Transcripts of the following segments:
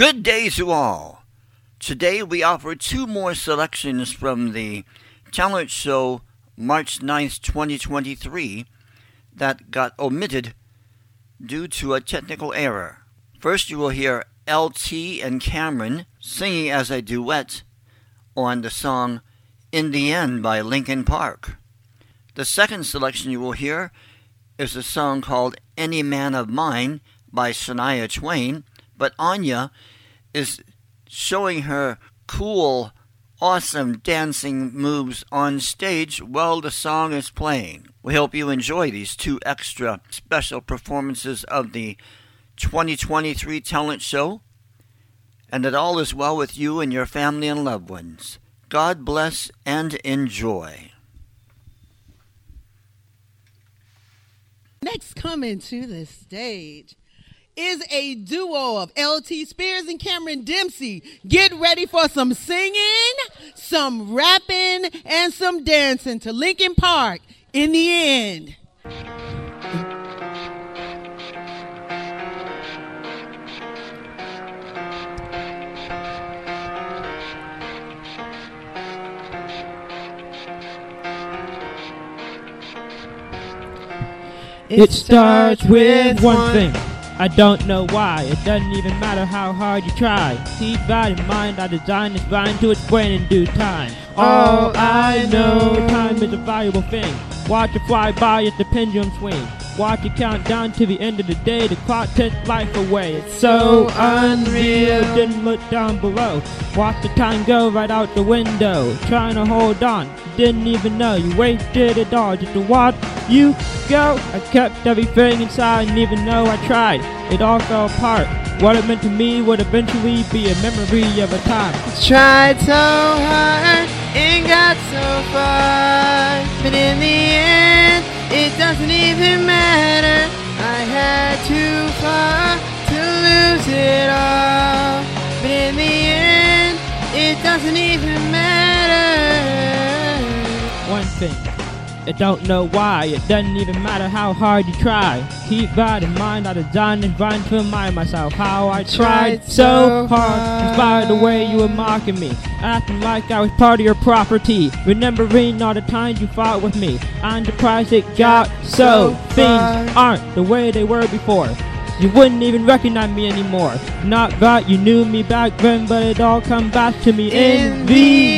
Good day to all. Today we offer two more selections from the talent show March 9th, 2023 that got omitted due to a technical error. First, you will hear LT and Cameron singing as a duet on the song In the End by Linkin Park. The second selection you will hear is a song called Any Man of Mine by Shania Twain, but Anya is showing her cool, awesome dancing moves on stage while the song is playing. We hope you enjoy these two extra special performances of the 2023 talent show and that all is well with you and your family and loved ones. God bless and enjoy. Next coming to the stage is a duo of LT Spears and Cameron Dempsey. Get ready for some singing, some rapping, and some dancing to Linkin Park in the end. It starts with one thing. I don't know why. It doesn't even matter how hard you try. Keep that in mind. I designed this rhyme to its explain in due time. All I know, time is a valuable thing. Watch it fly by as the pendulum swings. Watch it count down to the end of the day. The clock takes life away. It's so unreal. Didn't look down below. Watch the time go right out the window. Trying to hold on. Didn't even know you wasted it all just to watch you go. I kept everything inside and even though I tried, it all fell apart. What it meant to me would eventually be a memory of a time. Tried so hard and got so far, but in the end, it doesn't even matter. I had too far to lose it all, but in the end, it doesn't even matter. One thing. I don't know why, it doesn't even matter how hard you try. Keep that in mind, I designed this rhyme to remind myself how I tried so hard. Inspired the way you were mocking me, acting like I was part of your property. Remembering all the times you fought with me. I'm surprised it got so. Things aren't the way they were before. You wouldn't even recognize me anymore. Not that you knew me back then, but it all come back to me in, In the.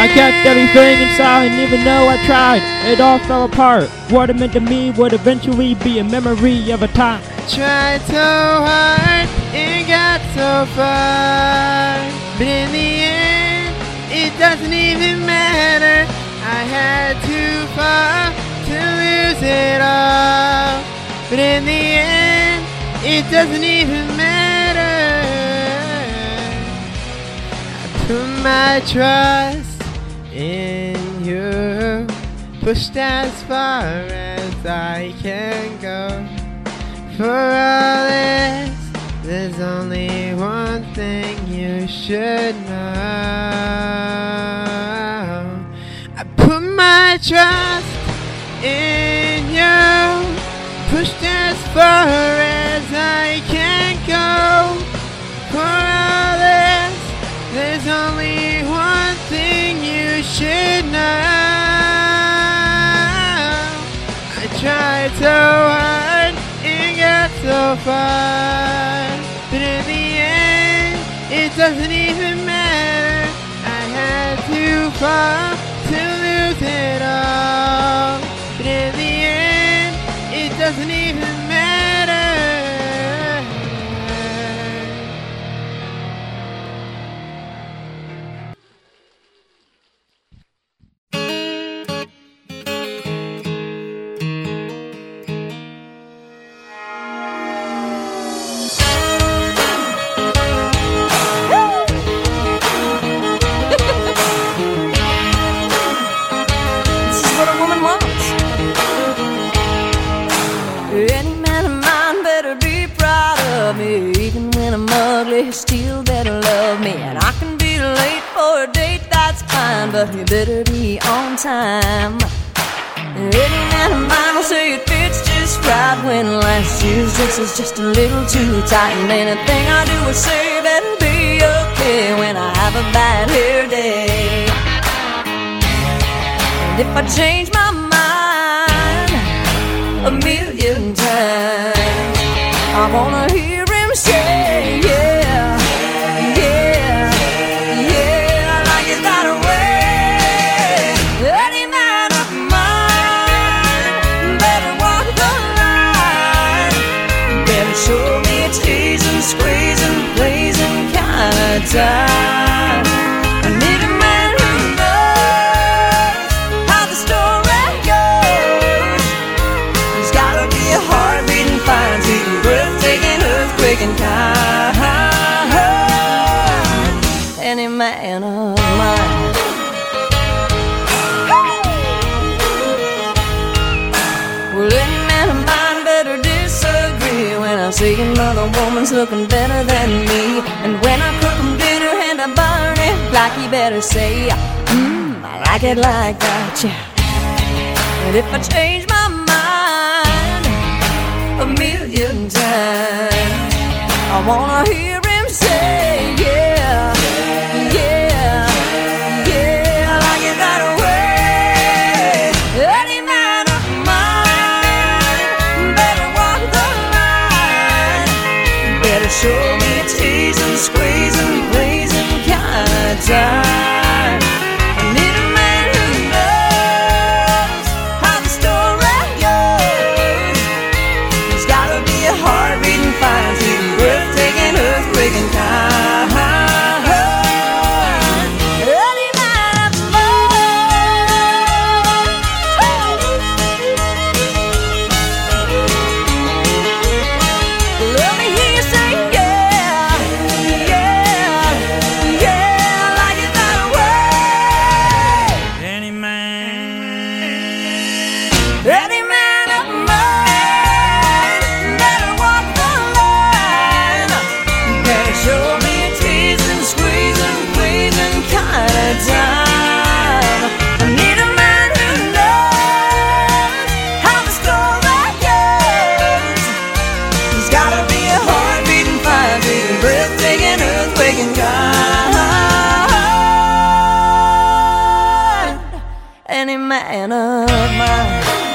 I kept everything inside, and even though I tried, it all fell apart. What it meant to me would eventually be a memory of a time. Tried so hard and got so far, but in the end, it doesn't even matter. I had too far to lose it all, but in the end, it doesn't even matter. I put my trust pushed as far as I can go. For all this, there's only one thing you should know. I put my trust in you, pushed as far as far, but in the end, it doesn't even matter. I had too far to lose it all, me, and I can be late for a date, that's fine, but you better be on time. Any man of mine will say it fits just right when last year's dress is just a little too tight, and anything I do will say better be okay when I have a bad hair day. And if I change my mind a million times, I wanna hear. I need a man who knows how the story goes. There's gotta be a fine, breathtaking, kind. Any man of mine. Well, any man of mine better disagree when I another woman's looking better than me. And when I like you better say, Mmm, I like it like that, yeah. And if I change my mind a million times, I wanna hear him say. any man of mine.